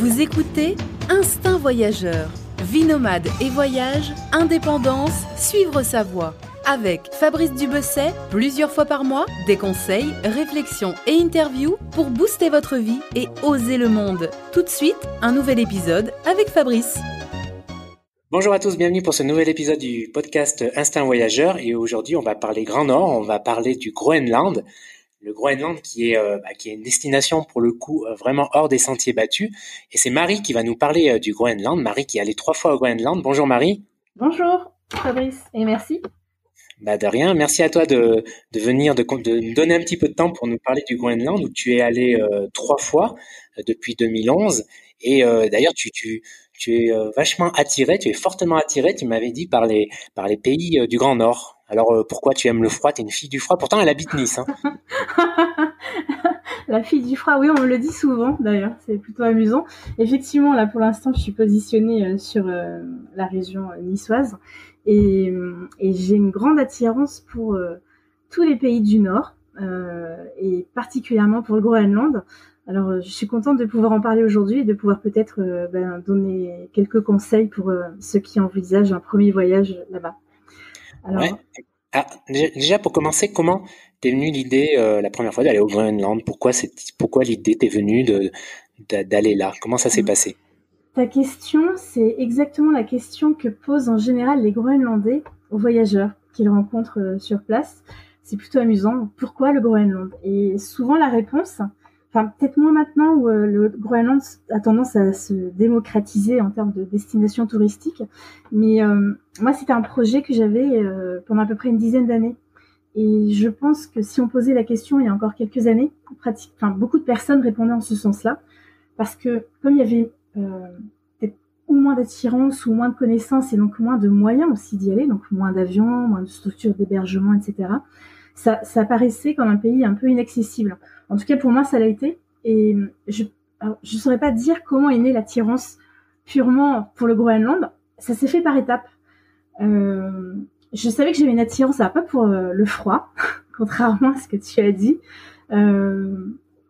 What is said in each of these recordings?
Vous écoutez Instinct Voyageur, vie nomade et voyage, indépendance, suivre sa voie. Avec Fabrice Dubesset, plusieurs fois par mois, des conseils, réflexions et interviews pour booster votre vie et oser le monde. Tout de suite, un nouvel épisode avec Fabrice. Bonjour à tous, bienvenue pour ce nouvel épisode du podcast Instinct Voyageur. Et aujourd'hui, on va parler Grand Nord, on va parler du Groenland le Groenland qui est euh, bah, qui est une destination pour le coup euh, vraiment hors des sentiers battus. Et c'est Marie qui va nous parler euh, du Groenland. Marie qui est allée trois fois au Groenland. Bonjour Marie. Bonjour Fabrice et merci. Bah de rien. Merci à toi de, de venir de, de nous donner un petit peu de temps pour nous parler du Groenland où tu es allé trois fois depuis 2011. Et d'ailleurs tu, tu tu es vachement attiré, tu es fortement attiré, tu m'avais dit par les par les pays du Grand Nord. Alors euh, pourquoi tu aimes le froid? T'es une fille du froid. Pourtant, elle habite Nice. Hein. la fille du froid, oui, on me le dit souvent d'ailleurs. C'est plutôt amusant. Effectivement, là pour l'instant, je suis positionnée euh, sur euh, la région niçoise et, j'ai une grande attirance pour tous les pays du Nord et particulièrement pour le Groenland. Alors, je suis contente de pouvoir en parler aujourd'hui et de pouvoir peut-être ben, donner quelques conseils pour ceux qui envisagent un premier voyage là-bas. Alors... Ah, déjà pour commencer, comment t'es venue l'idée euh, la première fois d'aller au Groenland? Pourquoi c'est pourquoi l'idée t'est venue de d'aller là? Comment ça s'est mm. passé? Ta question, c'est exactement la question que posent en général les Groenlandais aux voyageurs qu'ils rencontrent euh, sur place. C'est plutôt amusant. Pourquoi le Groenland? Et souvent la réponse, enfin peut-être moins maintenant où euh, le Groenland a tendance à se démocratiser en termes de destination touristique, mais euh, moi c'était un projet que j'avais euh, pendant à peu près une dizaine d'années. Et je pense que si on posait la question il y a encore quelques années, pratique, enfin, beaucoup de personnes répondaient en ce sens-là, parce que comme il y avait peut-être ou moins d'attirance ou moins de connaissances et donc moins de moyens aussi d'y aller, donc moins d'avions, moins de structures d'hébergement, etc., ça, ça paraissait comme un pays un peu inaccessible. En tout cas, pour moi, ça l'a été. Et je ne saurais pas dire comment est née l'attirance purement pour le Groenland. Ça s'est fait par étapes. Euh, je savais que j'avais une attirance, pas pour euh, le froid, contrairement à ce que tu as dit. Euh,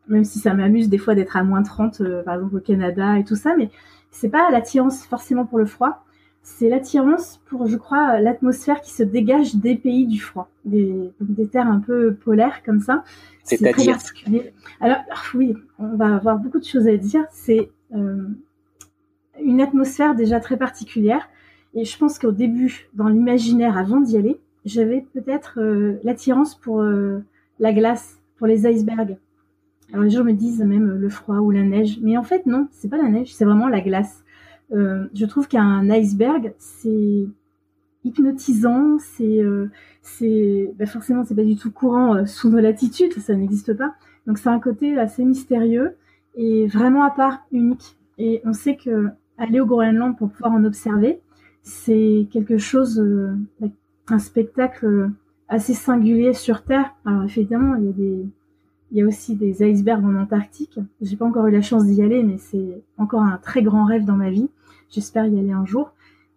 même si ça m'amuse des fois d'être à moins 30, par exemple au Canada et tout ça, mais c'est pas l'attirance forcément pour le froid c'est l'attirance pour, je crois, l'atmosphère qui se dégage des pays du froid, des, des terres un peu polaires comme ça. C'est très particulier. Alors oui, on va avoir beaucoup de choses à dire. C'est euh, une atmosphère déjà très particulière. Et je pense qu'au début, dans l'imaginaire, avant d'y aller, j'avais peut-être euh, l'attirance pour euh, la glace, pour les icebergs. Alors les gens me disent même le froid ou la neige, mais en fait non, c'est pas la neige, c'est vraiment la glace. Euh, je trouve qu'un iceberg, c'est hypnotisant, c'est euh, c'est bah forcément c'est pas du tout courant euh, sous nos latitudes, ça n'existe pas. Donc c'est un côté assez mystérieux et vraiment à part, unique. Et on sait que aller au Groenland pour pouvoir en observer, c'est quelque chose, un spectacle assez singulier sur Terre. Alors évidemment, il y a des il y a aussi des icebergs en Antarctique. J'ai pas encore eu la chance d'y aller, mais c'est encore un très grand rêve dans ma vie. J'espère y aller un jour.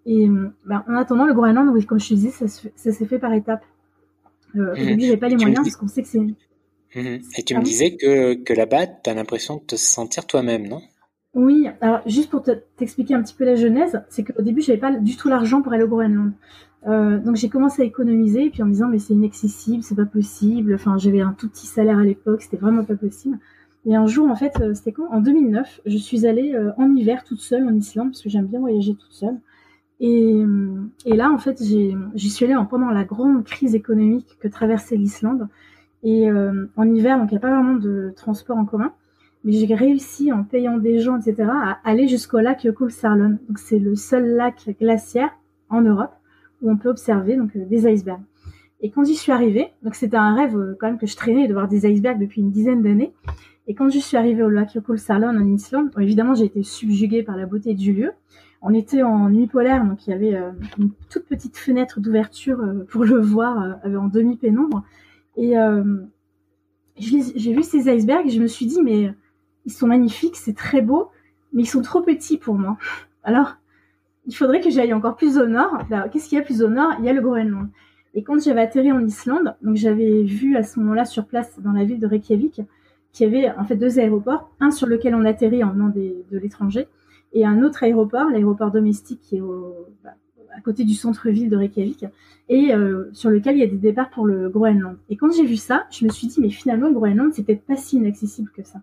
Et bah, en attendant, le Groenland, oui, comme je te disais, ça, s'est fait par étapes. Euh, Au mhm. début, j'avais pas les moyens parce qu'on sait que c'est. Mhm. Et tu me disais que, que là-bas, tu as l'impression de te sentir toi-même, non? Oui, alors juste pour t'expliquer un petit peu la genèse, c'est qu'au début, j'avais pas du tout l'argent pour aller au Groenland. Euh, donc j'ai commencé à économiser, puis en me disant mais c'est inaccessible, c'est pas possible. Enfin, j'avais un tout petit salaire à l'époque, c'était vraiment pas possible. Et un jour, en fait, euh, c'était quand? En 2009, je suis allée euh, en hiver toute seule en Islande, parce que j'aime bien voyager toute seule. Et, euh, et là, en fait, j'y suis allée en, pendant la grande crise économique que traversait l'Islande. Et en hiver, donc il n'y a pas vraiment de transport en commun. Mais j'ai réussi, en payant des gens, etc., à aller jusqu'au lac Kulsarlon. Donc c'est le seul lac glaciaire en Europe où on peut observer donc des icebergs. Et quand j'y suis arrivée, donc c'était un rêve quand même que je traînais de voir des icebergs depuis une dizaine d'années. Et quand je suis arrivée au lac Salon en Islande, évidemment, j'ai été subjuguée par la beauté du lieu. On était en nuit polaire, donc il y avait euh, une toute petite fenêtre d'ouverture euh, pour le voir euh, en demi-pénombre. Et j'ai vu ces icebergs et je me suis dit, mais ils sont magnifiques, c'est très beau, mais ils sont trop petits pour moi. Alors, il faudrait que j'aille encore plus au nord. Qu'est-ce qu'il y a plus au nord? Il y a le Groenland. Et quand j'avais atterri en Islande, donc j'avais vu à ce moment-là sur place dans la ville de Reykjavik qu'il y avait en fait deux aéroports, un sur lequel on atterrit en venant de l'étranger, et un autre aéroport, l'aéroport domestique qui est bah, à côté du centre-ville de Reykjavik, et euh, sur lequel il y a des départs pour le Groenland. Et quand j'ai vu ça, je me suis dit, mais finalement, le Groenland, c'est peut-être pas si inaccessible que ça.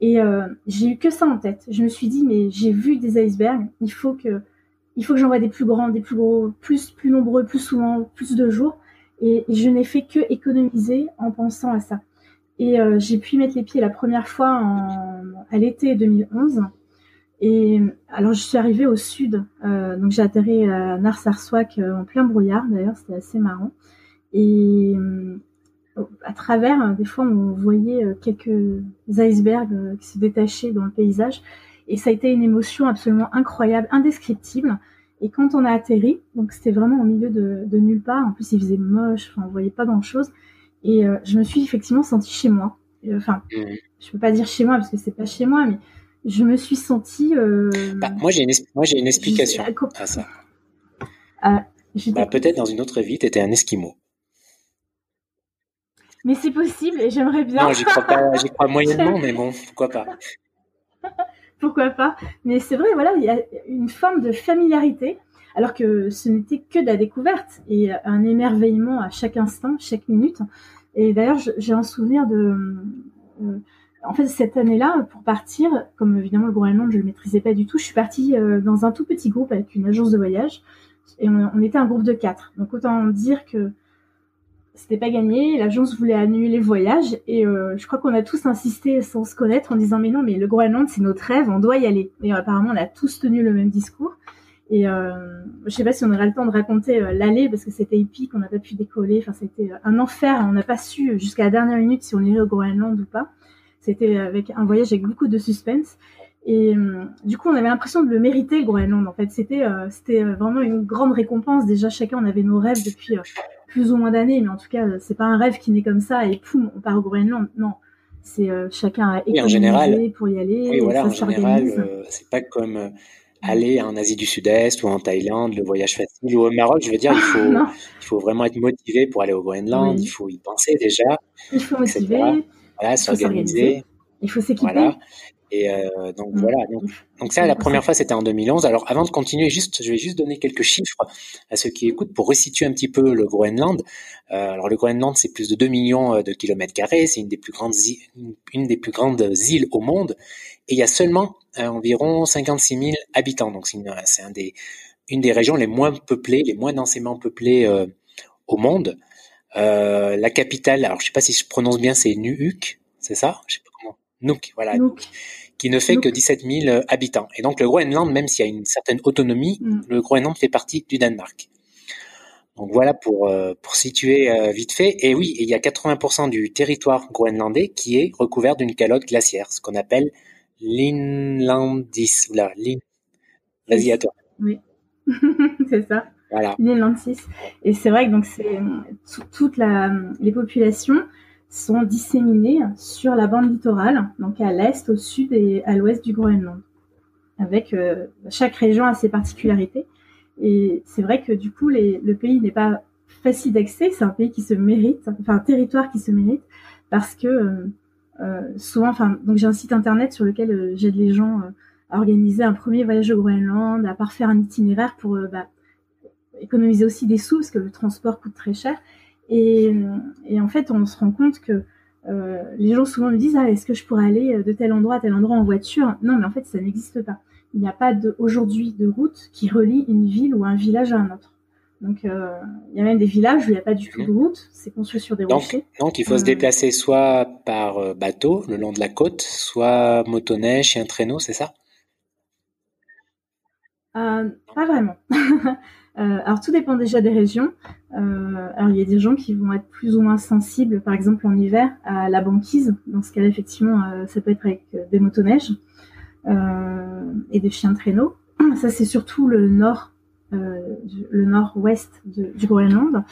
Et euh, j'ai eu que ça en tête. Je me suis dit, mais j'ai vu des icebergs, il faut que, il faut que j'en vois des plus grands, des plus gros, plus, plus nombreux, plus souvent, plus de jours. Et je n'ai fait que économiser en pensant à ça. Et euh, j'ai pu mettre les pieds la première fois à l'été 2011. Et alors je suis arrivée au sud, euh, donc j'ai atterri à Narsarsuaq euh, en plein brouillard d'ailleurs, c'était assez marrant. Et à travers, des fois on voyait quelques icebergs qui se détachaient dans le paysage. Et ça a été une émotion absolument incroyable, indescriptible. Et quand on a atterri, donc c'était vraiment au milieu de, de, nulle part, en plus il faisait moche, enfin, on voyait pas grand chose. Et je me suis effectivement sentie chez moi. Enfin, mmh. je peux pas dire chez moi parce que c'est pas chez moi, mais je me suis sentie. Euh, bah, moi, j'ai une, moi, j'ai une explication à ça. Ah, bah, peut-être dans une autre vie, tu étais un Esquimau. Mais c'est possible et j'aimerais bien. Non, j'y crois pas, j'y crois moyennement, mais bon, pourquoi pas. Pourquoi pas. Mais c'est vrai, voilà, il y a une forme de familiarité, alors que ce n'était que de la découverte et un émerveillement à chaque instant, chaque minute. Et d'ailleurs, j'ai un souvenir de. Euh, en fait, cette année-là, pour partir, comme évidemment le Groenland, je le maîtrisais pas du tout, je suis partie euh, dans un tout petit groupe avec une agence de voyage. Et on, était un groupe de quatre. Donc autant dire que c'était pas gagné. L'agence voulait annuler le voyage. Et euh, je crois qu'on a tous insisté sans se connaître en disant mais non, mais le Groenland, c'est notre rêve, on doit y aller. Et apparemment, on a tous tenu le même discours. Et euh, je sais pas si on aura le temps de raconter euh, l'aller parce que c'était épique, on n'a pas pu décoller. Enfin, c'était un enfer. On n'a pas su jusqu'à la dernière minute si on irait au Groenland ou pas. C'était avec un voyage avec beaucoup de suspense. Et euh, du coup, on avait l'impression de le mériter, le Groenland. En fait, c'était euh, c'était euh, vraiment une grande récompense. Déjà, chacun on avait nos rêves depuis plus ou moins d'années, mais en tout cas, c'est pas un rêve qui naît comme ça et poum, on part au Groenland. Non, c'est chacun a économisé en général, pour y aller. Oui, voilà, en général, c'est pas comme aller en Asie du Sud-Est ou en Thaïlande, le voyage facile, ou au Maroc, je veux dire, il faut, il faut vraiment être motivé pour aller au Groenland, il faut y penser déjà. Il faut motiver. Voilà, s'organiser. Il faut s'équiper. Voilà. Et euh, donc mm. voilà. Donc, donc, ça, la première fois, c'était en 2011. Alors avant de continuer, juste, je vais juste donner quelques chiffres à ceux qui écoutent pour resituer un petit peu le Groenland. Euh, alors le Groenland, c'est plus de 2 millions euh, de kilomètres carrés. C'est une des plus grandes une des plus grandes îles au monde. Et il y a seulement euh, environ 56 000 habitants. Donc c'est une, un des une des régions les moins peuplées, les moins densément peuplées euh, au monde. Euh, la capitale, alors je sais pas si je prononce bien, c'est Nuuk, c'est ça? Nuuk, voilà. Qui ne fait que 17 000 euh, habitants. Et donc le Groenland, même s'il y a une certaine autonomie, mm. le Groenland fait partie du Danemark. Donc voilà pour euh, pour situer vite fait. Et oui, il y a 80% du territoire groenlandais qui est recouvert d'une calotte glaciaire, ce qu'on appelle l'inlandis. Là, Vas-y à toi. Oui, c'est ça. Voilà. Et c'est vrai que donc c'est toutes les populations sont disséminées sur la bande littorale, donc à l'est, au sud et à l'ouest du Groenland, avec euh, chaque région a ses particularités. Et c'est vrai que du coup, le pays n'est pas facile d'accès, c'est un pays qui se mérite, enfin un territoire qui se mérite, parce que euh, euh, souvent, enfin, donc j'ai un site internet sur lequel j'aide les gens à organiser un premier voyage au Groenland, à parfaire un itinéraire pour bah, économiser aussi des sous parce que le transport coûte très cher. Et, et en fait, on se rend compte que euh, les gens souvent me disent ah, est-ce que je pourrais aller de tel endroit à tel endroit en voiture? Non, mais en fait, ça n'existe pas. Il n'y a pas aujourd'hui de route qui relie une ville ou un village à un autre. Donc, euh, il y a même des villages où il n'y a pas du tout de route, c'est construit sur des rochers. Donc, il faut se euh, déplacer soit par euh, bateau le long de la côte, soit motoneige et un traîneau, c'est ça? Euh, Pas vraiment. Euh, alors tout dépend déjà des régions. Euh, alors il y a des gens qui vont être plus ou moins sensibles, par exemple en hiver, à la banquise. Dans ce cas-là, effectivement, euh, ça peut être avec des motoneiges et des chiens de traîneau. Ça, c'est surtout le nord, le nord-ouest du Groenland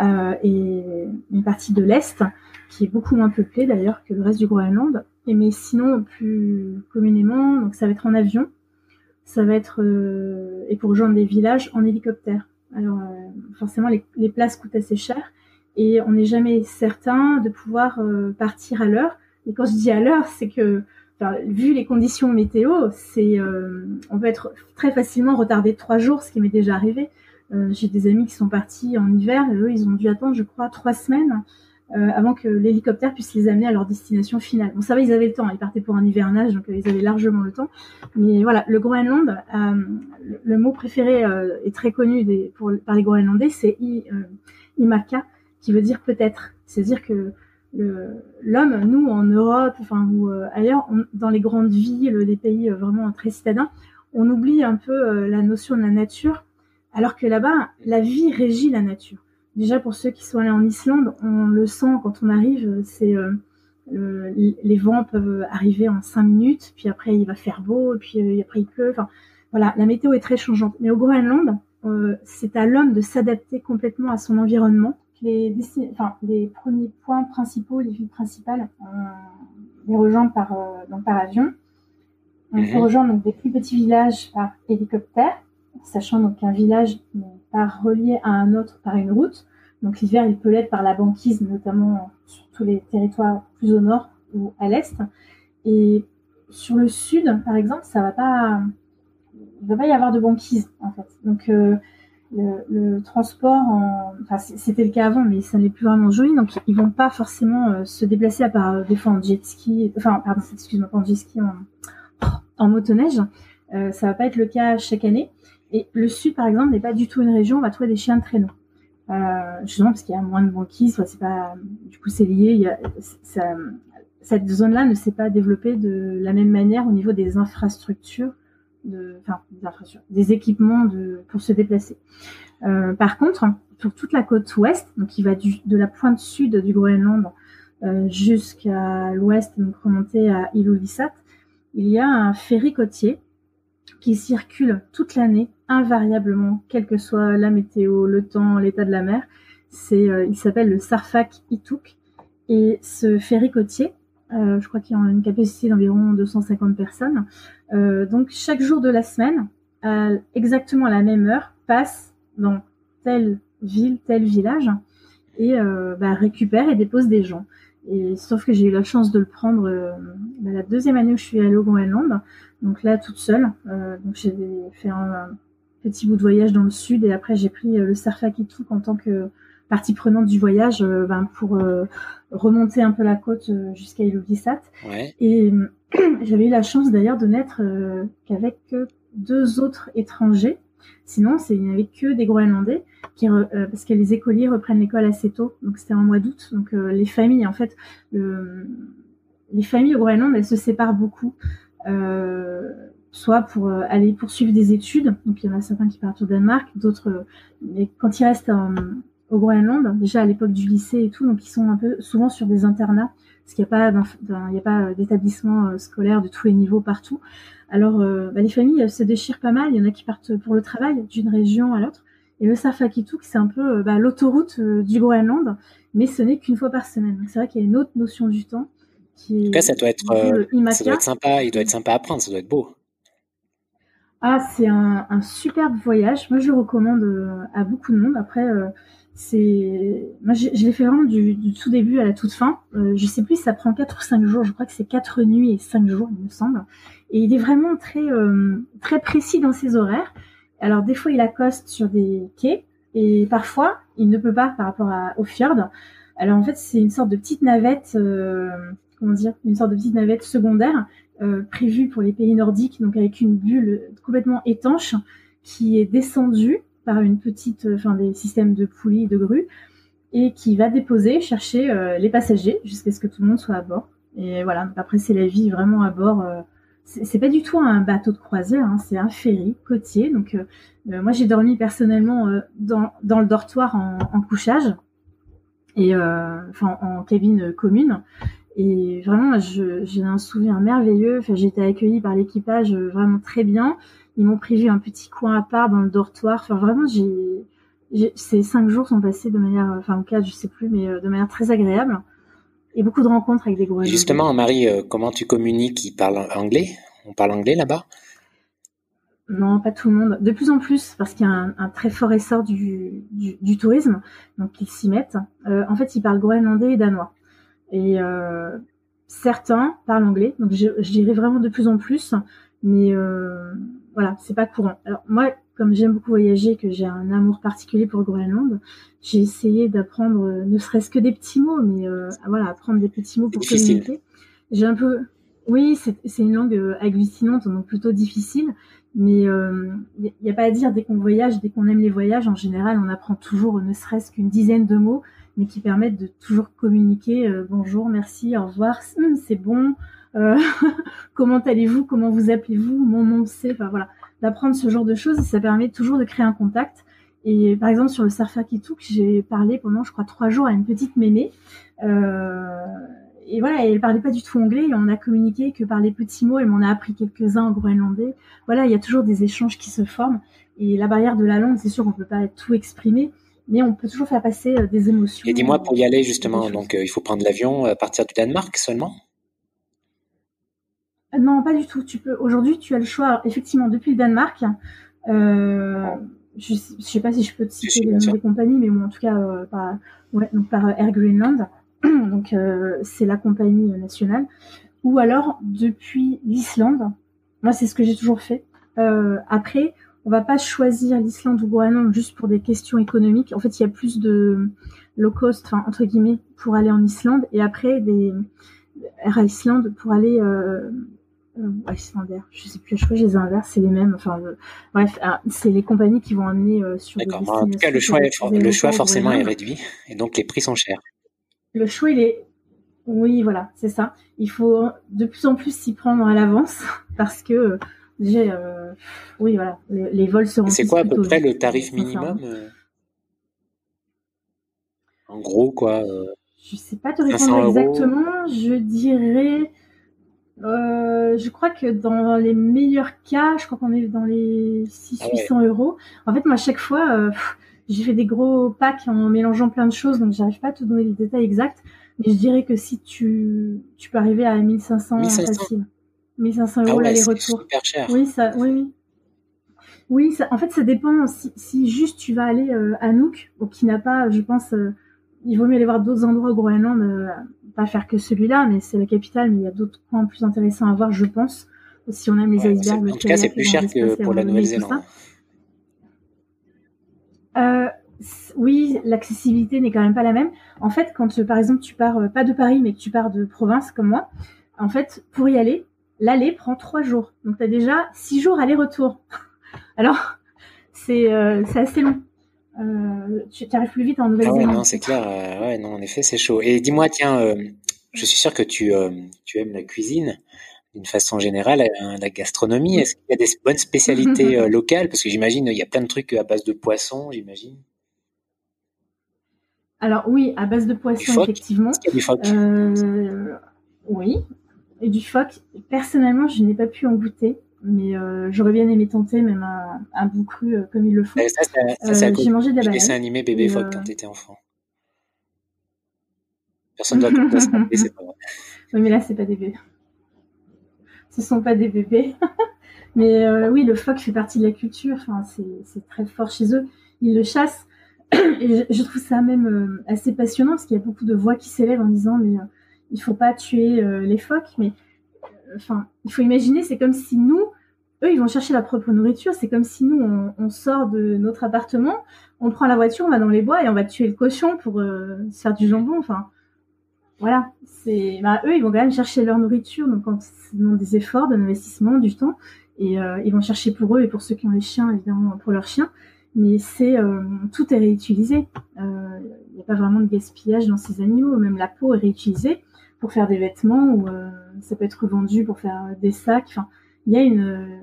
et une partie de l'est qui est beaucoup moins peuplée d'ailleurs que le reste du Groenland. Mais sinon, plus communément, donc ça va être en avion ça va être euh, et pour rejoindre des villages en hélicoptère. Alors euh, forcément les, places coûtent assez cher et on n'est jamais certain de pouvoir euh, partir à l'heure Et quand je dis à l'heure, c'est que vu les conditions météo, c'est on peut être très facilement retardé trois jours, ce qui m'est déjà arrivé. J'ai des amis qui sont partis en hiver, et eux, ils ont dû attendre, je crois, trois semaines euh, avant que l'hélicoptère puisse les amener à leur destination finale. Bon, ça va, ils avaient le temps. Ils partaient pour un hivernage, donc euh, ils avaient largement le temps. Mais voilà, le Groenland, euh, le, mot préféré euh, est très connu des, pour, par les Groenlandais, c'est Imaka, qui veut dire peut-être. C'est-à-dire que l'homme, nous en Europe, enfin ou ailleurs, dans les grandes villes, les pays vraiment très citadins, on oublie un peu la notion de la nature, alors que là-bas, la vie régit la nature. Déjà pour ceux qui sont allés en Islande, on le sent quand on arrive, c'est euh, les vents peuvent arriver en cinq minutes, puis après il va faire beau, puis euh, après il pleut. Enfin voilà, la météo est très changeante. Mais au Groenland, euh, c'est à l'homme de s'adapter complètement à son environnement. Les, enfin, les premiers points principaux, les villes principales, on les rejoint par, donc par avion. On peut mhm. rejoindre donc, des plus petits villages par hélicoptère, sachant donc qu'un village pas relié à un autre par une route. Donc l'hiver, il peut l'être par la banquise, notamment sur tous les territoires plus au nord ou à l'est. Et sur le sud, par exemple, ça va pas, il va pas y avoir de banquise en fait. Donc euh, le, transport, en... enfin c'était le cas avant, mais ça n'est plus vraiment joli. Donc ils vont pas forcément euh, se déplacer à part euh, des fois en jet ski, enfin pardon, excuse-moi, en jet ski en, en motoneige. Ça va pas être le cas chaque année. Et le sud, par exemple, n'est pas du tout une région où on va trouver des chiens de traîneau. Euh, justement parce qu'il y a moins de banquises, c'est pas, du coup c'est lié. Il y a, ça, cette zone-là ne s'est pas développée de la même manière au niveau des infrastructures, enfin des infrastructures, des équipements pour se déplacer. Euh, par contre, sur toute la côte ouest, donc qui va de la pointe sud du Groenland euh, jusqu'à l'ouest, donc remonter à Ilulissat, il y a un ferry côtier qui circule toute l'année invariablement, quelle que soit la météo, le temps, l'état de la mer. C'est, euh, il s'appelle le Sarfak Ituk. Et ce ferry côtier, euh, je crois qu'il a une capacité d'environ 250 personnes. Euh, donc chaque jour de la semaine, à exactement la même heure, passe dans telle ville, tel village et bah, récupère et dépose des gens. Et sauf que j'ai eu la chance de le prendre bah, la deuxième année où je suis allée au Groenland, donc là toute seule. donc j'ai fait un, petit bout de voyage dans le sud et après j'ai pris euh, le Sarfakituk en tant que partie prenante du voyage euh, ben, pour euh, remonter un peu la côte jusqu'à Ilulissat. Et j'avais eu la chance d'ailleurs de n'être qu'avec deux autres étrangers. Sinon, il n'y avait que des Groenlandais, qui, parce que les écoliers reprennent l'école assez tôt, donc c'était en mois d'août. Donc les familles, en fait, les familles au Groenland, elles se séparent beaucoup. Euh, soit pour euh, aller poursuivre des études. Donc il y en a certains qui partent au Danemark, d'autres, euh, mais quand ils restent au Groenland, déjà à l'époque du lycée et tout, donc ils sont un peu souvent sur des internats, parce qu'il n'y a pas, pas d'établissement euh, scolaire de tous les niveaux partout. Alors bah, les familles se déchirent pas mal. Il y en a qui partent pour le travail d'une région à l'autre. Et le Sarfakituk, c'est un peu bah, l'autoroute du Groenland, mais ce n'est qu'une fois par semaine. C'est vrai qu'il y a une autre notion du temps qui. En tout cas, ça doit être, ça doit être sympa. Il doit être sympa à prendre. Ça doit être beau. Ah, c'est un, superbe voyage. Moi, je le recommande euh, à beaucoup de monde. Après, euh, c'est, moi, je, l'ai fait vraiment du, tout début à la toute fin. Euh, je sais plus ça prend 4 ou 5 jours. Je crois que c'est 4 nuits et 5 jours, il me semble. Et il est vraiment très, très précis dans ses horaires. Alors, des fois, il accoste sur des quais et parfois, il ne peut pas par rapport à, au fjord. Alors, en fait, c'est une sorte de petite navette, comment dire, une sorte de petite navette secondaire euh, prévu pour les pays nordiques, donc avec une bulle complètement étanche qui est descendue par une petite, euh, enfin des systèmes de poulies de grues et qui va déposer, chercher euh, les passagers jusqu'à ce que tout le monde soit à bord. Et voilà, après c'est la vie vraiment à bord. c'est pas du tout un bateau de croisière, hein, c'est un ferry côtier. Donc moi j'ai dormi personnellement dans, dans, le dortoir en, couchage et en cabine commune et vraiment, j'ai un souvenir merveilleux. Enfin, j'ai été accueillie par l'équipage euh, vraiment très bien. Ils m'ont prévu un petit coin à part dans le dortoir. Enfin, vraiment, j'ai, ces cinq jours sont passés de manière, enfin, en quatre, je sais plus, mais euh, de manière très agréable. Et beaucoup de rencontres avec des gros. Justement, Marie, euh, comment tu communiques? Ils parlent anglais? On parle anglais là-bas? Non, pas tout le monde. De plus en plus, parce qu'il y a un, très fort essor du, du, tourisme, donc ils s'y mettent. en fait, ils parlent groenlandais et danois. Et euh, certains parlent anglais, donc je, dirais vraiment de plus en plus, mais euh, voilà, c'est pas courant. Alors moi, comme j'aime beaucoup voyager, que j'ai un amour particulier pour le Groenland, j'ai essayé d'apprendre, euh, ne serait-ce que des petits mots, mais euh, voilà, apprendre des petits mots pour communiquer. J'ai un peu, oui, c'est une langue euh, agglutinante, donc plutôt difficile, mais il euh, n'y a, pas à dire dès qu'on voyage, dès qu'on aime les voyages, en général, on apprend toujours ne serait-ce qu'une dizaine de mots, mais qui permettent de toujours communiquer euh, bonjour, merci, au revoir, hum, c'est bon, comment allez-vous, comment vous appelez-vous, mon nom c'est, enfin voilà, d'apprendre ce genre de choses, ça permet toujours de créer un contact. Et par exemple sur le Sarfakituk, j'ai parlé pendant je crois trois jours à une petite mémé. Euh, et voilà, elle parlait pas du tout anglais et on a communiqué que par les petits mots, elle m'en a appris quelques-uns en groenlandais. Voilà, il y a toujours des échanges qui se forment et la barrière de la langue, c'est sûr qu'on peut pas tout exprimer, mais on peut toujours faire passer euh, des émotions. Et dis-moi pour y aller justement, donc euh, il faut prendre l'avion à partir du Danemark seulement? euh, Non, pas du tout. Tu peux aujourd'hui, tu as le choix effectivement depuis le Danemark. Euh, je, sais, sais pas si je peux te citer les noms des compagnies, mais bon, en tout cas par, ouais, donc par Air Greenland. donc c'est la compagnie nationale. Ou alors depuis l'Islande. Moi, c'est ce que j'ai toujours fait. après, on va pas choisir l'Islande ou Groenland juste pour des questions économiques. En fait, il y a plus de low cost, enfin, entre guillemets, pour aller en Islande et après des Air Iceland pour aller euh, euh, Icelandair. Je sais plus, je crois que les inverses, c'est les mêmes. Enfin, euh, bref, ah, c'est les compagnies qui vont amener euh, sur. D'accord. En tout cas, le choix, le choix forcément est réduit et donc les prix sont chers. Le choix, il est oui, voilà, c'est ça. Il faut de plus en plus s'y prendre à l'avance parce que euh, oui, voilà, les, vols seront. C'est quoi à peu près le tarif minimum En gros, quoi Je sais pas te répondre exactement. Je dirais. Je crois que dans les meilleurs cas, je crois qu'on est dans les 600-800 ah euros. En fait, moi, à chaque fois, j'ai fait des gros packs en mélangeant plein de choses, donc j'arrive pas à te donner les détails exacts. Mais je dirais que si tu, tu peux arriver à 1500, 1500. facile. 1500 euros ah l'aller-retour. super cher. Oui, ça, oui, oui. Oui, ça, en fait, ça dépend. Si, juste tu vas aller euh, à Nuuk, ou qui n'a pas, je pense, euh, il vaut mieux aller voir d'autres endroits au Groenland, euh, pas faire que celui-là, mais c'est la capitale, mais il y a d'autres points plus intéressants à voir, je pense. Si on aime les icebergs. En tout cas, c'est plus cher que pour la Nouvelle-Zélande. oui, l'accessibilité n'est quand même pas la même. En fait, quand par exemple tu pars pas de Paris, mais que tu pars de province comme moi, en fait, pour y aller, l'aller prend trois jours. Donc tu as déjà six jours aller-retour. Alors, c'est euh, assez long. Euh, tu arrives plus vite en Nouvelle-Zélande. Ah ouais, non, c'est clair. Euh, ouais, non, en effet, c'est chaud. Et dis-moi, tiens, euh, je suis sûr que tu, tu aimes la cuisine d'une façon générale, la gastronomie. Est-ce qu'il y a des bonnes spécialités locales? Parce que j'imagine, il y a plein de trucs à base de poisson, j'imagine. Alors oui, à base de poisson, effectivement. Y a du phoque? Euh, Oui, et du phoque, personnellement, je n'ai pas pu en goûter, mais euh, j'aurais bien aimé tenter même un, un bout cru euh, comme ils le font. ça, ça, euh, J'ai mangé de la banane. animé bébé phoque quand tu étais enfant. Personne ne doit se c'est pas vrai. Oui, mais là, c'est pas des bébés. Ce sont pas des bébés. mais oui, le phoque fait partie de la culture. Enfin, c'est très fort chez eux. Ils le chassent. Et je, trouve ça même assez passionnant parce qu'il y a beaucoup de voix qui s'élèvent en disant mais il faut pas tuer euh, les phoques, mais euh, enfin, il faut imaginer, c'est comme si nous, eux, ils vont chercher leur propre nourriture. C'est comme si nous, on, sort de notre appartement, on prend la voiture, on va dans les bois et on va tuer le cochon pour euh, se faire du jambon. Enfin, voilà. C'est, bah, eux, ils vont quand même chercher leur nourriture, donc quand demande des efforts, de l'investissement, du temps, et ils vont chercher pour eux et pour ceux qui ont les chiens, évidemment, pour leurs chiens. Mais c'est tout est réutilisé. Il n'y a pas vraiment de gaspillage dans ces animaux. Même la peau est réutilisée pour faire des vêtements ou euh, ça peut être vendu pour faire des sacs. Enfin, il y a une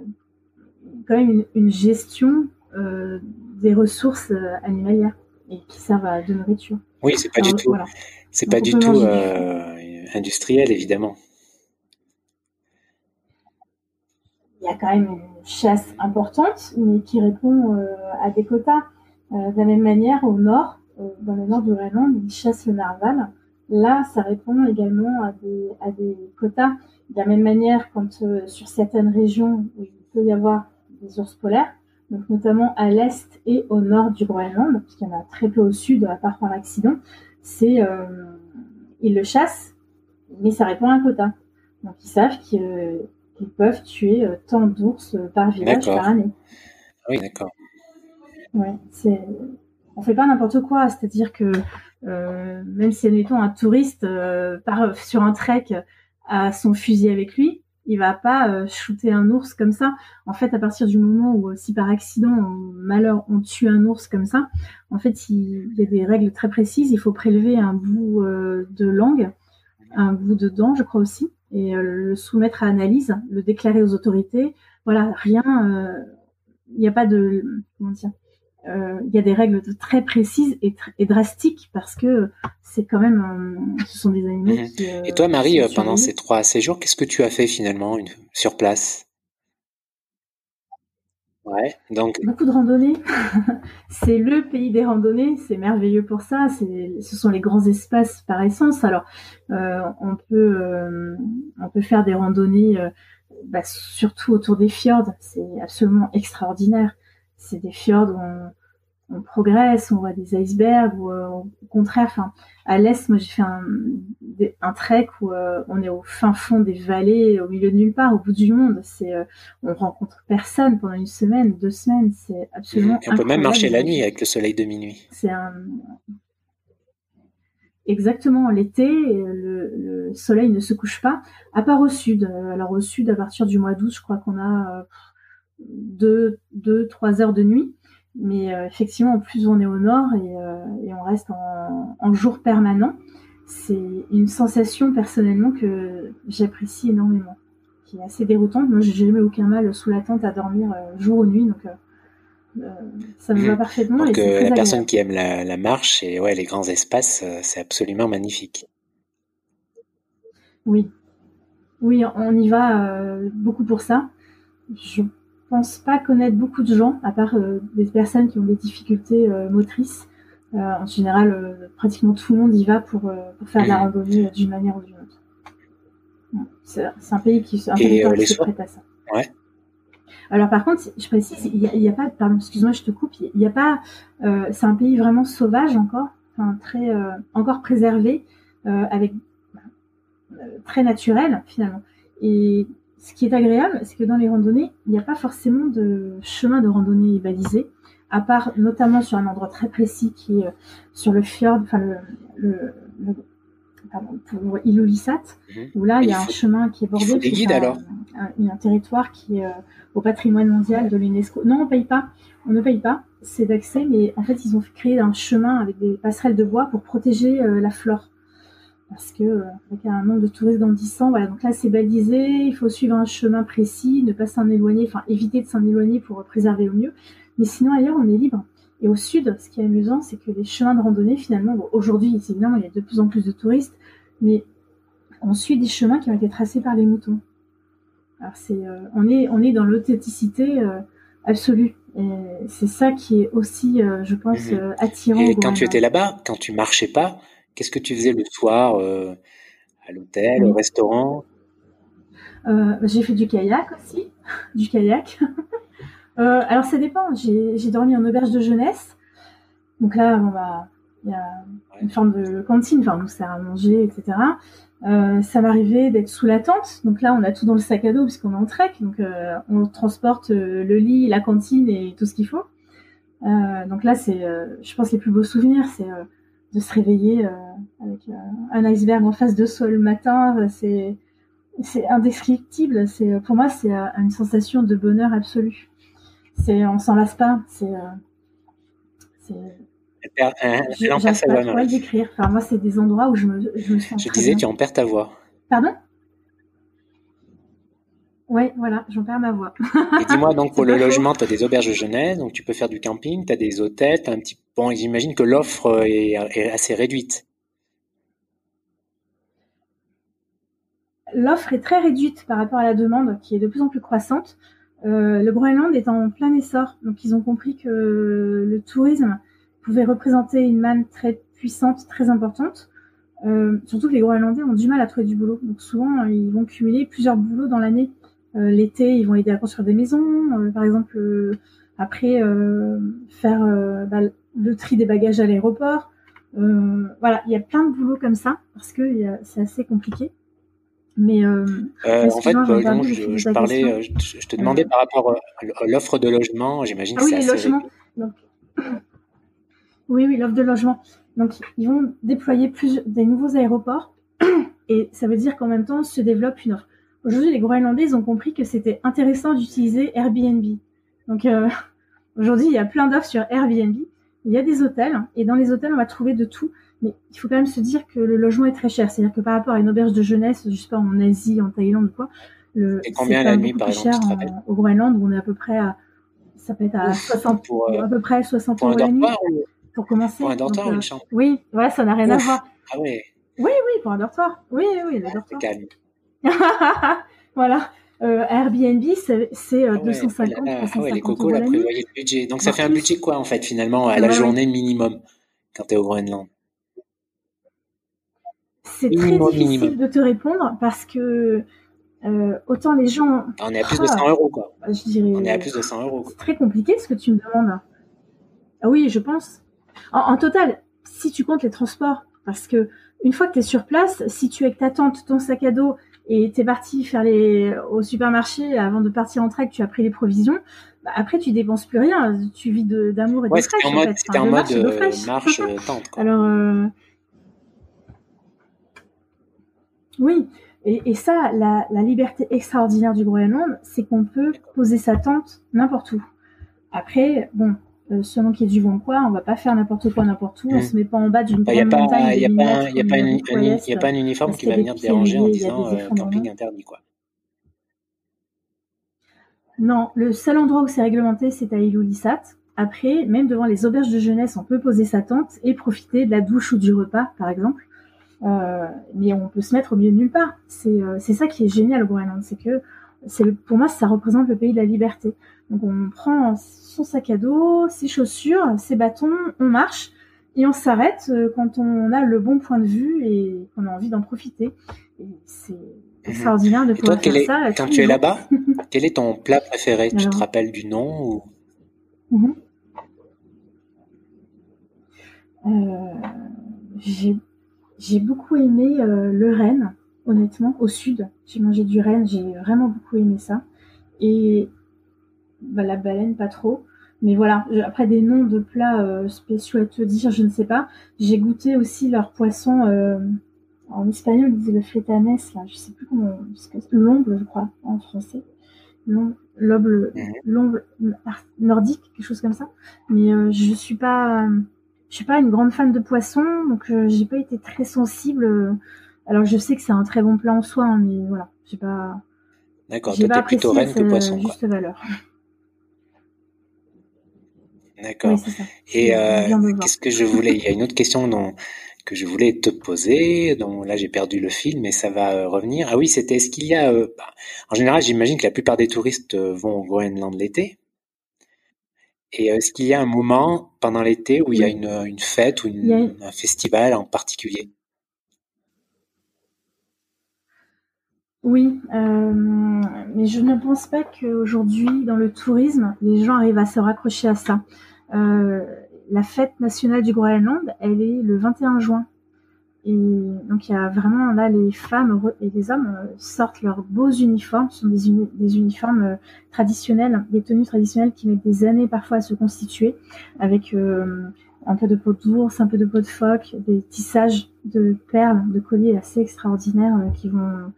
quand même une, gestion euh, des ressources euh, animalières et qui servent à de nourriture. Oui, c'est pas du tout. C'est pas du tout industriel, évidemment. Il y a quand même une chasse importante, mais qui répond à des quotas. de la même manière, au nord, dans le nord de Groenland, ils chassent le narval Là, ça répond également à des, à des quotas. De la même manière, quand euh, sur certaines régions où il peut y avoir des ours polaires, donc notamment à l'est et au nord du Groenland, puisqu'il y en a très peu au sud, à part par accident, c'est euh, ils le chassent mais ça répond à un quota. Donc ils savent qu'ils peuvent tuer tant d'ours par village par année. Oui, d'accord. Ouais, c'est on fait pas n'importe quoi, c'est-à-dire que même si admettons un touriste part sur un trek à son fusil avec lui, il va pas euh, shooter un ours comme ça. En fait, à partir du moment où, euh, si par accident, malheur, on tue un ours comme ça, en fait, il, y a des règles très précises. Il faut prélever un bout euh, de langue, un bout de dent, je crois aussi, et le soumettre à analyse, le déclarer aux autorités. Voilà, rien. Il n'y a pas de comment dire euh, il y a des règles très précises et, et drastiques parce que c'est quand même, ce sont des animaux. Qui, euh, et toi, Marie, euh, pendant ces trois séjours, qu'est-ce que tu as fait finalement une, sur place? Ouais, donc beaucoup de randonnées. c'est le pays des randonnées, c'est merveilleux pour ça. Ce sont les grands espaces par essence. Alors, euh, on peut, on peut faire des randonnées, bah, surtout autour des fjords. C'est absolument extraordinaire c'est des fjords où on, progresse, on voit des icebergs, ou euh, au contraire, enfin, à l'est, moi j'ai fait un, un trek où euh, on est au fin fond des vallées, au milieu de nulle part, au bout du monde. C'est, euh, on rencontre personne pendant une semaine, deux semaines, c'est absolument. on peut même marcher la nuit avec le soleil de minuit. C'est un, Exactement, l'été, le, le, soleil ne se couche pas, à part au sud. Alors au sud, à partir du mois d'août, je crois qu'on a deux, deux, trois heures de nuit. Mais euh, effectivement, plus on est au nord et, euh, et on reste en, en, jour permanent, c'est une sensation personnellement que j'apprécie énormément, qui est assez déroutante. Moi, j'ai jamais aucun mal sous la tente à dormir euh, jour ou nuit, donc ça me va mmh. parfaitement. Donc, la personne qui aime la, la, marche et ouais, les grands espaces, c'est absolument magnifique. Oui, oui, on y va beaucoup pour ça. Je pense pas connaître beaucoup de gens, à part euh, des personnes qui ont des difficultés euh, motrices. Euh, en général, pratiquement tout le monde y va pour, pour faire de la randonnée d'une manière ou d'une autre. C'est un pays qui, un pays qui se prête à ça. Ouais. Alors par contre, je précise, il n'y a, a, pas, pardon, excuse-moi, je te coupe, il n'y a, pas, c'est un pays vraiment sauvage encore, enfin très, encore préservé, avec très naturel finalement. Et ce qui est agréable, c'est que dans les randonnées, il n'y a pas forcément de chemin de randonnée balisé, à part notamment sur un endroit très précis qui est euh, sur le fjord, enfin le, le, pardon, pour Ilulissat, mhm. où là il y a un chemin qui est bordé. Il guides alors un, un, territoire qui est euh, au patrimoine mondial de l'UNESCO. Non, on paye pas. On ne paye pas. C'est d'accès, mais en fait ils ont créé un chemin avec des passerelles de bois pour protéger euh, la flore parce que euh, avec un nombre de touristes grandissant, voilà, donc là c'est balisé, il faut suivre un chemin précis, ne pas s'en éloigner, enfin éviter de s'en éloigner pour préserver au mieux. Mais sinon ailleurs on est libre. Et au sud, ce qui est amusant, c'est que les chemins de randonnée, finalement, bon, aujourd'hui, évidemment, il y a de plus en plus de touristes, mais on suit des chemins qui ont été tracés par les moutons. Alors c'est, euh, on est, on est dans l'authenticité euh, absolue. Et c'est ça qui est aussi, je pense, mhm. attirant. Et quand tu étais là-bas, quand tu marchais pas, Qu'est-ce que tu faisais le soir euh, à l'hôtel, au restaurant? Euh, J'ai fait du kayak aussi, du kayak. Euh, alors ça dépend. J'ai dormi en auberge de jeunesse. Donc là, bah, il y a une forme de cantine, enfin on sert à manger, etc. ça m'arrivait d'être sous la tente. Donc là, on a tout dans le sac à dos puisqu'on est en trek. Donc on transporte le lit, la cantine et tout ce qu'il faut. donc là, c'est, je pense, les plus beaux souvenirs, c'est de se réveiller euh, avec euh, un iceberg en face de soi le matin, euh, c'est c'est indescriptible. C'est pour moi c'est une sensation de bonheur absolu. C'est on s'en lasse pas. C'est voix. Pas décrire. Enfin, moi, c'est des endroits où je me, je me sens. Je disais, tu en perds ta voix. Pardon? Oui, voilà, j'en perds ma voix. et dis-moi, donc pour le logement, tu as des auberges de jeunesse, donc tu peux faire du camping, tu as des hôtels, as un petit... Bon, j'imagine que l'offre euh, est, assez réduite. L'offre est très réduite par rapport à la demande, qui est de plus en plus croissante. Euh, le Groenland est en plein essor, donc ils ont compris que le tourisme pouvait représenter une manne très puissante, très importante. Euh, surtout que les Groenlandais ont du mal à trouver du boulot, donc souvent ils vont cumuler plusieurs boulots dans l'année. Euh, l'été, ils vont aider à construire des maisons. Euh, par exemple, euh, après, faire bah, le tri des bagages à l'aéroport. voilà, il y a plein de boulots comme ça parce que c'est assez compliqué. Mais en fait, je, parlais, je, te demandais par rapport à l'offre de logement. J'imagine ah que oui, les logements. Oui, oui, l'offre de logement. Donc, ils vont déployer plus des nouveaux aéroports et ça veut dire qu'en même temps se développe une offre. Aujourd'hui, les Groenlandais ont compris que c'était intéressant d'utiliser Airbnb. Donc, aujourd'hui, il y a plein d'offres sur Airbnb. Il y a des hôtels et dans les hôtels, on va trouver de tout. Mais il faut quand même se dire que le logement est très cher. C'est-à-dire que par rapport à une auberge de jeunesse, je sais pas, en Asie, en Thaïlande ou quoi, le, c'est combien la nuit, par exemple, cher au Groenland où on est à peu près à, ça peut être à 60, pour, euh, à peu près 60 euros la nuit. Pour commencer. Pour un dortoir ou une chambre Oui, voilà, ça n'a rien à voir. Ah ouais. Oui, oui, pour un dortoir. Oui, oui, le ah, dortoir. calme. voilà. Euh, Airbnb, c'est euh, 250, ah ouais, 350 ah ouais, les cocos, là, prévoyaient le budget. Donc, ça fait un budget quoi, en fait, finalement, à la journée minimum, quand tu es au Groenland? C'est très difficile de te répondre parce que euh, autant les gens. On est à plus de 100 ah, euros, quoi. Bah, je dirais, on est à plus de 100 euros. C'est très compliqué ce que tu me demandes. Ah oui, je pense. En, total, si tu comptes les transports, parce que une fois que tu es sur place, si tu es avec ta tante, ton sac à dos et tu es parti faire les au supermarché avant de partir en trek, tu as pris les provisions. Bah, après, tu dépenses plus rien. Tu vis d'amour et de fraîche. En, mode, en, mode marche, euh, marche euh, tente. Quoi. Alors, euh, Oui, et, ça, la, liberté extraordinaire du Groenland, c'est qu'on peut poser sa tente n'importe où. Après, bon, euh, selon qu'il y ait du vent quoi, on va pas faire n'importe quoi n'importe où, on hmm. se met pas en bas d'une bah, grande montagne. Il n'y a, pas un uniforme qui va venir te déranger en disant euh, camping interdit, quoi. Non, le seul endroit où c'est réglementé, c'est à Ilulissat. Après, même devant les auberges de jeunesse, on peut poser sa tente et profiter de la douche ou du repas, par exemple. Euh, mais on peut se mettre au milieu de nulle part. C'est ça qui est génial au Groenland, c'est que pour moi ça représente le pays de la liberté. Donc on prend son sac à dos, ses chaussures, ses bâtons, on marche et on s'arrête euh, quand on a le bon point de vue et qu'on a envie d'en profiter. C'est mhm. extraordinaire de pouvoir faire ça. Quand tu es là-bas, quel est ton plat préféré? Tu te rappelles du nom ou... Mhm. euh, J'ai beaucoup aimé euh, le renne, honnêtement, au sud. J'ai mangé du renne, j'ai vraiment beaucoup aimé ça. Et bah, la baleine, pas trop. Mais voilà, après des noms de plats euh, spéciaux à te dire, je ne sais pas. J'ai goûté aussi leur poisson, euh, en espagnol, ils disaient le fletanes, là, je sais plus comment, l'omble, je crois, en français. L'omble, l'omble nordique, quelque chose comme ça. Mais je suis pas je suis pas une grande fan de poisson, donc euh, j'ai pas été très sensible. Alors je sais que c'est un très bon plat en soi, hein, mais voilà, j'ai pas. D'accord, toi t'es plutôt reine que poisson. Juste valeur. D'accord. Et euh, qu'est-ce que je voulais Il y a une autre question dont, que je voulais te poser, dont là j'ai perdu le fil, mais ça va euh, revenir. Ah oui, c'était est-ce qu'il y a, bah, en général, j'imagine que la plupart des touristes vont au Groenland l'été. Et est-ce qu'il y a un moment pendant l'été où il y a une, une fête ou une, un festival en particulier? Oui, euh, mais je ne pense pas qu'aujourd'hui, dans le tourisme, les gens arrivent à se raccrocher à ça. Euh, la fête nationale du Groenland, elle est le 21 juin. Et donc il y a vraiment là les femmes et les hommes euh, sortent leurs beaux uniformes, ce sont des, uniformes euh, traditionnels, des tenues traditionnelles qui mettent des années parfois à se constituer, avec un peu de peau d'ours, un peu de peau de phoque, des tissages de perles, de colliers assez extraordinaires qui vont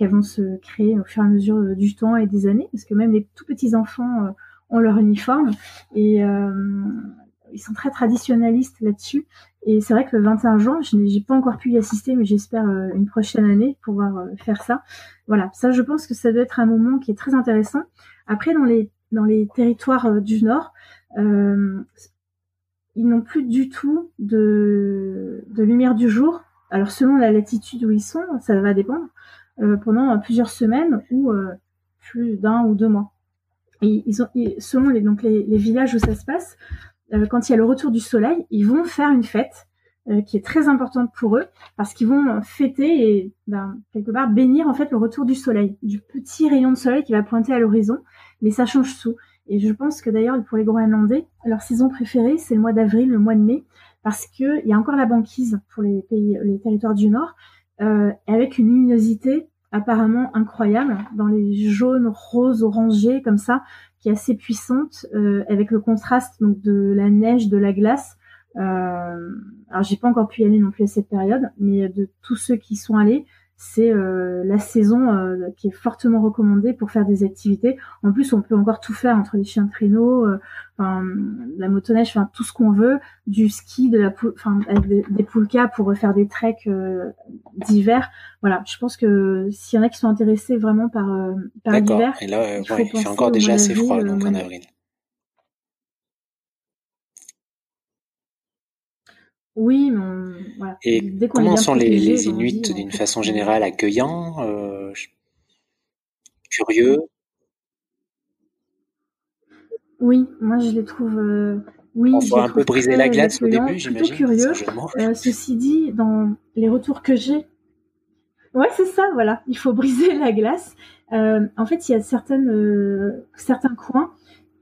vont se créer au fur et à mesure du temps et des années, parce que même les tout petits enfants ont leur uniforme et ils sont très traditionnalistes là-dessus. Et c'est vrai que le 21 juin, je n'ai pas encore pu y assister, mais j'espère euh, une prochaine année pouvoir euh, faire ça. Voilà, ça, je pense que ça doit être un moment qui est très intéressant. Après, dans les dans les territoires euh, du Nord, ils n'ont plus du tout de, de lumière du jour. Alors selon la latitude où ils sont, ça va dépendre pendant plusieurs semaines ou plus d'un ou deux mois. Et ils ont, selon les, villages où ça se passe, euh, quand il y a le retour du soleil, ils vont faire une fête euh, qui est très importante pour eux parce qu'ils vont fêter et ben, quelque part bénir en fait le retour du soleil, du petit rayon de soleil qui va pointer à l'horizon. Mais ça change tout. Et je pense que d'ailleurs pour les Groenlandais, leur saison préférée c'est le mois d'avril, le mois de mai, parce que il y a encore la banquise pour les pays, les territoires du Nord, euh, avec une luminosité apparemment incroyable, dans les jaunes, roses, orangés, comme ça, qui est assez puissante, euh, avec le contraste donc de la neige, de la glace. Euh, alors j'ai pas encore pu y aller non plus à cette période, mais de tous ceux qui sont allés, c'est euh, la saison euh, qui est fortement recommandée pour faire des activités. En plus, on peut encore tout faire entre les chiens de traîneau, euh, la motoneige, enfin tout ce qu'on veut, du ski, de la, enfin des, des poulkas pour faire des treks d'hiver. Voilà, je pense que s'il y en a qui sont intéressés vraiment par par l'hiver, et là, ouais, il fait encore déjà assez froid donc en avril. Oui, mais voilà. Et comment sont les, les Inuits d'une façon générale accueillants, euh, curieux Oui, moi je les trouve. Euh, oui, On voit un peu briser la glace au début, j'imagine. curieux. Euh, ceci dit, dans les retours que j'ai, ouais, c'est ça, voilà. Il faut briser la glace. Euh, en fait, il y a certaines, euh, certains coins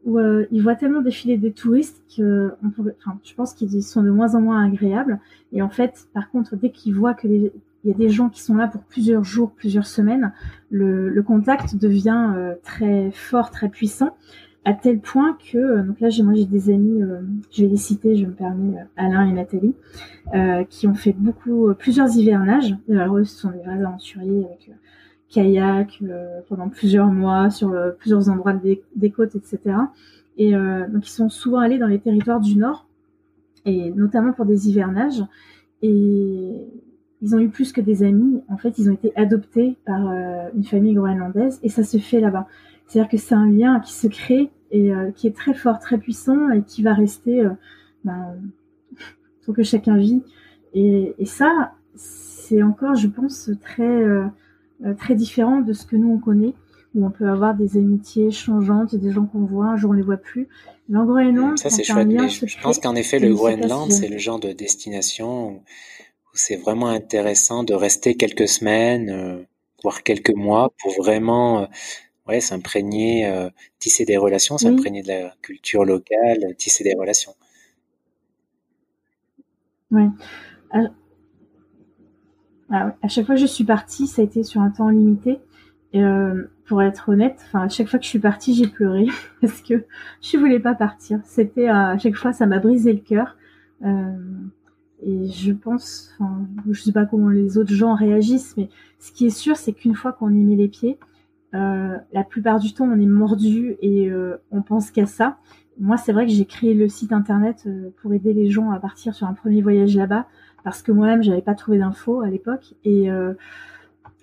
où euh, ils voient tellement défiler des touristes que enfin, je pense qu'ils sont de moins en moins agréables. Et en fait, par contre, dès qu'ils voient que il y a des gens qui sont là pour plusieurs jours, plusieurs semaines, le, contact devient euh, très fort, très puissant, à tel point que, euh, donc là, j'ai moi j'ai des amis, je vais les citer, je me permets, Alain et Nathalie, qui ont fait beaucoup, plusieurs hivernages. Alors eux, ce sont des vrais aventuriers avec kayak euh, pendant plusieurs mois sur euh, plusieurs endroits des, côtes, etc. Et euh, donc ils sont souvent allés dans les territoires du Nord, et notamment pour des hivernages. Et ils ont eu plus que des amis. En fait, ils ont été adoptés par une famille groenlandaise, et ça se fait là-bas. C'est-à-dire que c'est un lien qui se crée et qui est très fort, très puissant, et qui va rester ben, tant que chacun vit. Et, ça, c'est encore, je pense, très euh, très différent de ce que nous on connaît, où on peut avoir des amitiés changeantes, des gens qu'on voit, un jour on les voit plus. Mais en Groenland, ça c'est chouette. Mais je, pense qu'en effet, le Groenland, c'est le genre de destination où, c'est vraiment intéressant de rester quelques semaines, euh, voire quelques mois, pour vraiment euh, ouais, s'imprégner, euh, tisser des relations, s'imprégner de la culture locale, tisser des relations. Ouais. Ah à chaque fois que je suis partie, ça a été sur un temps limité. Euh, pour être honnête, à chaque fois que je suis partie, j'ai pleuré parce que je voulais pas partir. C'était à chaque fois, ça m'a brisé le cœur. Euh, et je pense, enfin, je sais pas comment les autres gens réagissent, mais ce qui est sûr, c'est qu'une fois qu'on y met les pieds, euh, la plupart du temps, on est mordu et euh, on pense qu'à ça. Moi, c'est vrai que j'ai créé le site internet euh, pour aider les gens à partir sur un premier voyage là-bas parce que moi-même j'avais pas trouvé d'infos à l'époque. Et euh,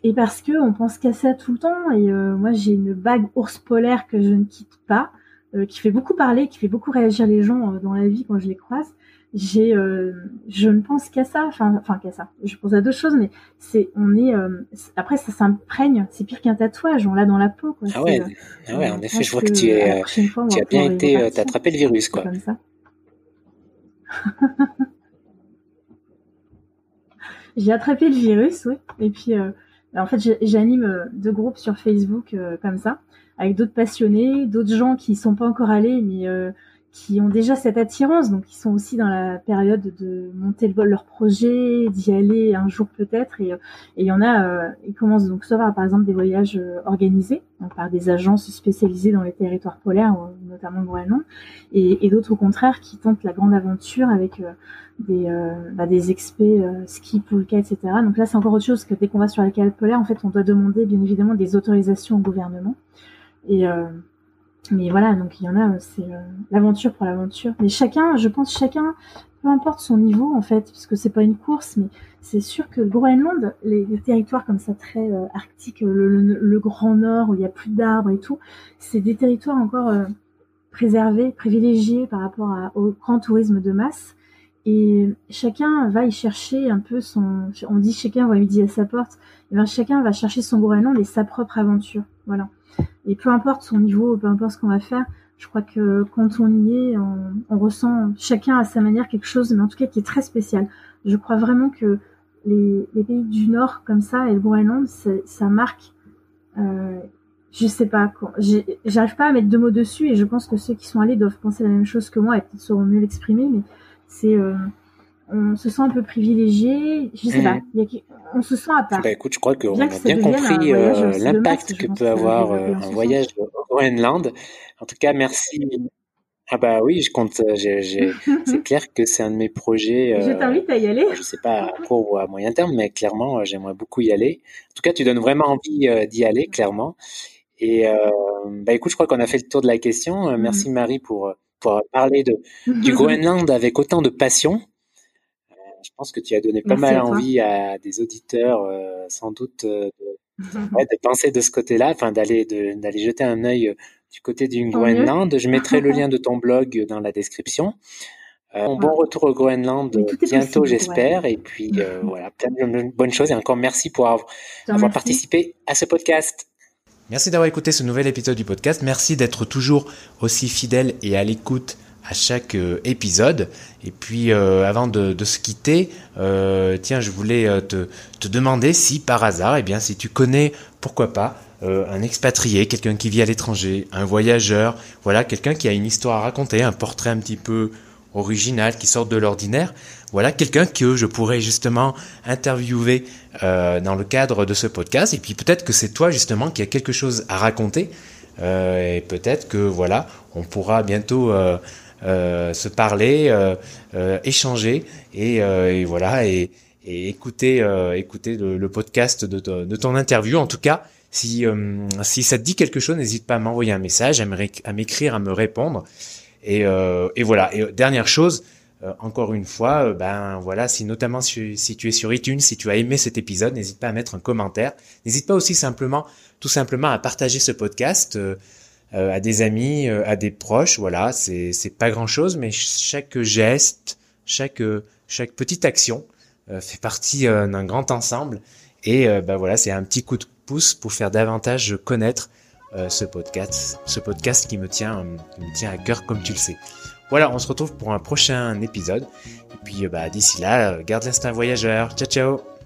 et parce que on pense qu'à ça tout le temps. Et euh, moi j'ai une bague ours polaire que je ne quitte pas euh, qui fait beaucoup parler qui fait beaucoup réagir les gens dans la vie quand je les croise. J'ai je ne pense qu'à ça. Enfin enfin qu'à ça. Je pense à deux choses mais c'est on est après ça s'imprègne. C'est pire qu'un tatouage. On l'a dans la peau quoi. Ah ouais. ah ouais en effet je vois que, tu es tu as bien été t'as attrapé le virus quoi. comme ça j'ai attrapé le virus, oui. Et puis, euh, en fait, j'anime euh, deux groupes sur Facebook euh, comme ça, avec d'autres passionnés, d'autres gens qui sont pas encore allés, mais qui ont déjà cette attirance, donc ils sont aussi dans la période de monter le, leur projet, d'y aller un jour peut-être. Et il y en a, euh, ils commencent donc soit par, par exemple des voyages euh, organisés par des agences spécialisées dans les territoires polaires, notamment Groenland, et, d'autres au contraire qui tentent la grande aventure avec euh, des, bah, des experts ski, poulka, etc. Donc là, c'est encore autre chose que dès qu'on va sur les cales polaires, en fait, on doit demander bien évidemment des autorisations au gouvernement. Et mais voilà, donc il y en a, c'est euh, l'aventure pour l'aventure. Mais chacun, je pense, chacun, peu importe son niveau en fait, parce que c'est pas une course, mais c'est sûr que le Groenland, les, territoires comme ça très euh, arctiques, le, Grand Nord où il y a plus d'arbres et tout, c'est des territoires encore euh, préservés, privilégiés par rapport au grand tourisme de masse. Et chacun va y chercher un peu son, on dit chacun va midi à sa porte, et bien chacun va chercher son Groenland et sa propre aventure. Voilà. Et peu importe son niveau, peu importe ce qu'on va faire, je crois que quand on y est, on, ressent chacun à sa manière quelque chose, mais en tout cas qui est très spécial. Je crois vraiment que les, pays du Nord comme ça et le Groenland, ça marque. Euh, je sais pas, j'arrive pas à mettre deux mots dessus et je pense que ceux qui sont allés doivent penser la même chose que moi et peut-être sauront mieux l'exprimer, mais c'est euh, on se sent un peu privilégié. Je sais pas, mhm. on se sent à part. Bah écoute, je crois qu'on a bien compris euh, l'impact que peut avoir euh, un voyage au Groenland. En tout cas, merci. Ah bah oui, je compte. c'est clair que c'est un de mes projets. je t'invite à y aller. Je sais pas à court ou à moyen terme, mais clairement, j'aimerais beaucoup y aller. En tout cas, tu donnes vraiment envie d'y aller, clairement. Et bah écoute, je crois qu'on a fait le tour de la question. Merci mhm. Marie pour pour parler de, du Groenland avec autant de passion. Euh, je pense que tu as donné pas mal envie à des auditeurs, euh, sans doute, euh, de, de, penser de ce côté-là, enfin d'aller d'aller jeter un œil du côté du Groenland. Je mettrai le lien de ton blog dans la description. bon retour au Groenland bientôt, j'espère. Et puis voilà, plein de bonnes choses. Et encore merci pour avoir participé à ce podcast. Merci d'avoir écouté ce nouvel épisode du podcast. Merci d'être toujours aussi fidèle et à l'écoute à chaque euh, épisode. Et puis euh, avant de, se quitter, euh, tiens, je voulais te, te, demander si par hasard, eh bien, si tu connais, pourquoi pas, un expatrié, quelqu'un qui vit à l'étranger, un voyageur, voilà, quelqu'un qui a une histoire à raconter, un portrait un petit peu original, qui sort de l'ordinaire, voilà quelqu'un que je pourrais justement interviewer euh, dans le cadre de ce podcast. Et puis peut-être que c'est toi justement qui a quelque chose à raconter. Euh, et peut-être que voilà, on pourra bientôt euh, se parler, échanger et, voilà et, écouter écouter le, podcast de, de, ton interview. En tout cas, si si ça te dit quelque chose, n'hésite pas à m'envoyer un message, à m'écrire, à me répondre. Et, et voilà. Et dernière chose. Euh, encore une fois, euh, ben voilà, si notamment si, tu es sur iTunes, si tu as aimé cet épisode, n'hésite pas à mettre un commentaire. N'hésite pas aussi simplement, tout simplement, à partager ce podcast euh, à des amis, à des proches. Voilà, c'est c'est pas grand chose, mais chaque geste, chaque chaque petite action fait partie d'un grand ensemble. Et ben voilà, c'est un petit coup de pouce pour faire davantage connaître ce podcast, ce podcast qui me tient, qui me tient à cœur, comme tu le sais. Voilà, on se retrouve pour un prochain épisode. Et puis euh, bah, d'ici là, euh, garde l'instinct voyageur. Ciao ciao